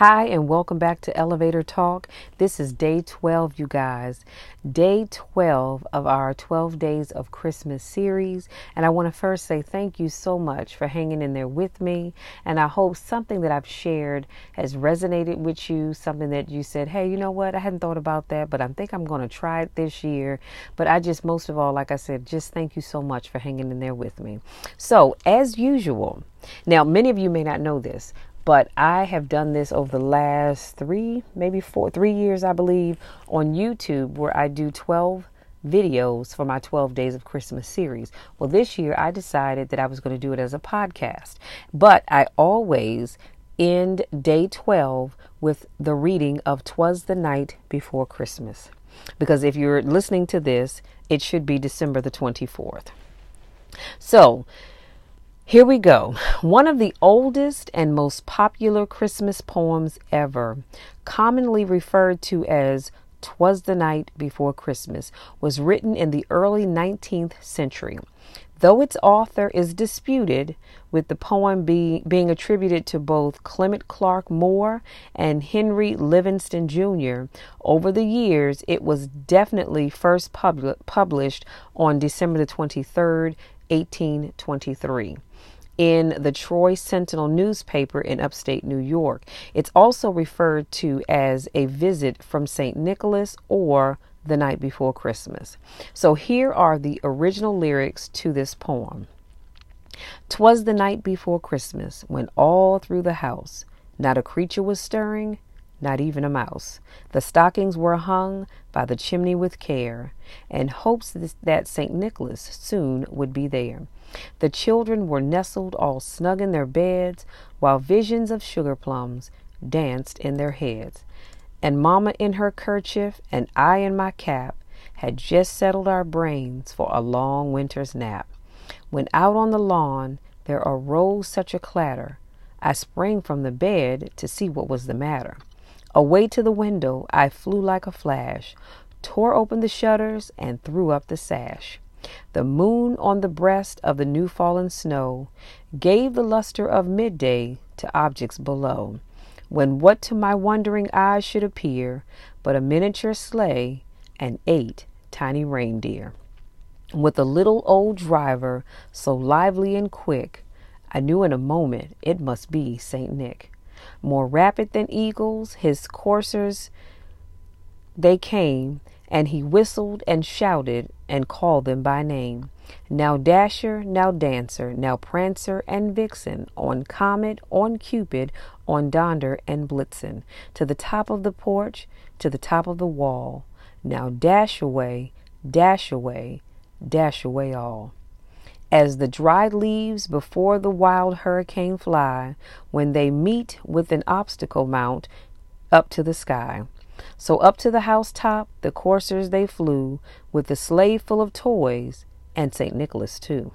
Hi, and welcome back to Elevator Talk. This is day 12, you guys. Day 12 of our 12 Days of Christmas series. And I want to first say thank you so much for hanging in there with me. And I hope something that I've shared has resonated with you, something that you said, hey, you know what? I hadn't thought about that, but I think I'm going to try it this year. But I just, most of all, like I said, just thank you so much for hanging in there with me. So, as usual, now, many of you may not know this, but I have done this over the last three, maybe four, three years, I believe, on YouTube, where I do 12 videos for my 12 Days of Christmas series. Well, this year I decided that I was going to do it as a podcast, but I always end day 12 with the reading of Twas the Night Before Christmas. Because if you're listening to this, it should be December the 24th. So, here we go. One of the oldest and most popular Christmas poems ever, commonly referred to as Twas the Night Before Christmas, was written in the early 19th century. Though its author is disputed, with the poem be, being attributed to both Clement Clarke Moore and Henry Livingston Jr., over the years it was definitely first pub- published on December the 23rd, 1823 in the Troy Sentinel newspaper in upstate New York. It's also referred to as a visit from St. Nicholas or the night before Christmas. So here are the original lyrics to this poem. Twas the night before Christmas when all through the house not a creature was stirring, not even a mouse. The stockings were hung by the chimney with care, and hopes that St. Nicholas soon would be there. The children were nestled all snug in their beds, while visions of sugar plums danced in their heads. And Mamma in her kerchief and I in my cap had just settled our brains for a long winter's nap. When out on the lawn there arose such a clatter, I sprang from the bed to see what was the matter. Away to the window I flew like a flash, tore open the shutters, and threw up the sash. The moon on the breast of the new fallen snow gave the luster of midday to objects below, when what to my wondering eyes should appear but a miniature sleigh and eight tiny reindeer. With a little old driver so lively and quick, I knew in a moment it must be Saint Nick. More rapid than eagles, his coursers they came, and he whistled and shouted and called them by name. Now Dasher, now Dancer, now Prancer and Vixen, on Comet, on Cupid, on Donder and Blitzen, to the top of the porch, to the top of the wall. Now dash away, dash away, dash away all. As the dried leaves before the wild hurricane fly, when they meet with an obstacle mount up to the sky. So up to the housetop the coursers they flew, with the sleigh full of toys, and St. Nicholas too.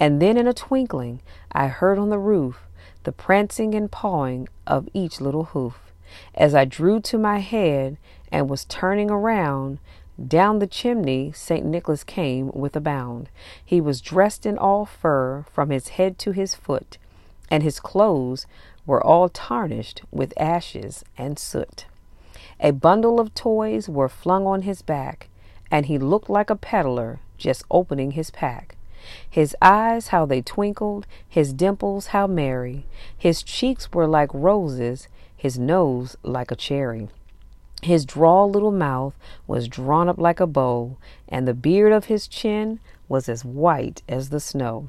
And then in a twinkling I heard on the roof the prancing and pawing of each little hoof. As I drew to my head and was turning around, down the chimney St. Nicholas came with a bound. He was dressed in all fur from his head to his foot, and his clothes were all tarnished with ashes and soot. A bundle of toys were flung on his back, and he looked like a peddler just opening his pack. His eyes, how they twinkled, his dimples, how merry. His cheeks were like roses, his nose like a cherry. His droll little mouth was drawn up like a bow, and the beard of his chin was as white as the snow.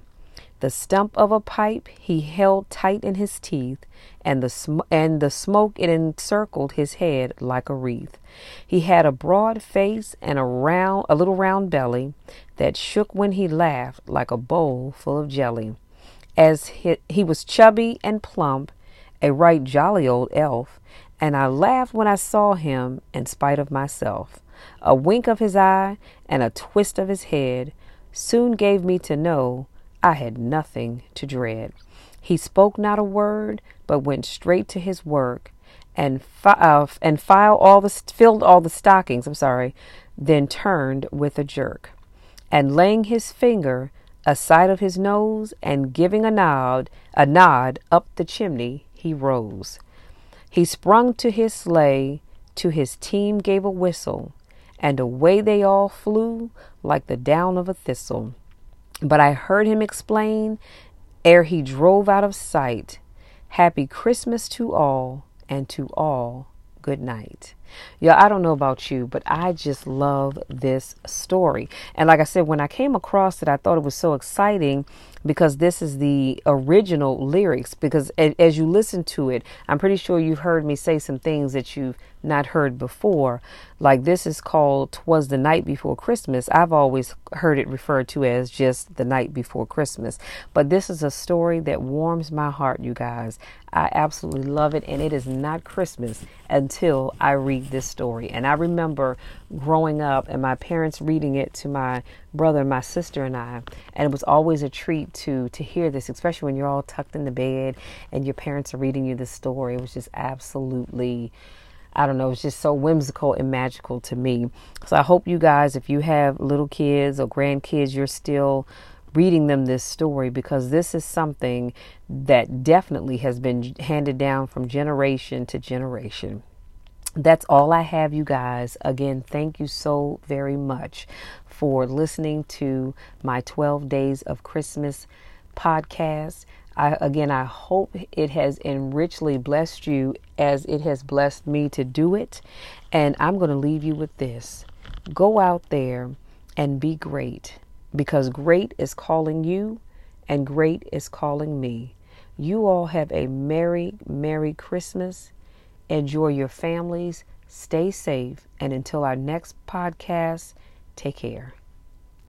The stump of a pipe he held tight in his teeth, and the sm- and the smoke it encircled his head like a wreath. He had a broad face and a round, a little round belly that shook when he laughed like a bowl full of jelly. As he, he was chubby and plump, a right jolly old elf, and I laughed when I saw him in spite of myself. A wink of his eye and a twist of his head soon gave me to know I had nothing to dread. He spoke not a word, but went straight to his work and fi- uh, and filed all the filled all the stockings. I'm sorry, then turned with a jerk, and laying his finger aside of his nose and giving a nod, a nod up the chimney, he rose. He sprung to his sleigh, to his team gave a whistle, and away they all flew like the down of a thistle. But I heard him explain, ere he drove out of sight, Happy Christmas to all, and to all good night. Yeah, I don't know about you, but I just love this story. And like I said, when I came across it, I thought it was so exciting because this is the original lyrics. Because as you listen to it, I'm pretty sure you've heard me say some things that you've not heard before. Like this is called Twas the Night Before Christmas. I've always heard it referred to as just the night before Christmas. But this is a story that warms my heart, you guys. I absolutely love it. And it is not Christmas until I read this story. And I remember growing up and my parents reading it to my brother, my sister, and I. And it was always a treat to to hear this, especially when you're all tucked in the bed and your parents are reading you this story. It was just absolutely I don't know, it's just so whimsical and magical to me. So I hope you guys, if you have little kids or grandkids, you're still reading them this story because this is something that definitely has been handed down from generation to generation that's all I have, you guys. Again, thank you so very much for listening to my 12 Days of Christmas podcast. I, again, I hope it has enrichly blessed you as it has blessed me to do it. And I'm going to leave you with this go out there and be great because great is calling you and great is calling me. You all have a Merry, Merry Christmas Enjoy your families. Stay safe. And until our next podcast, take care.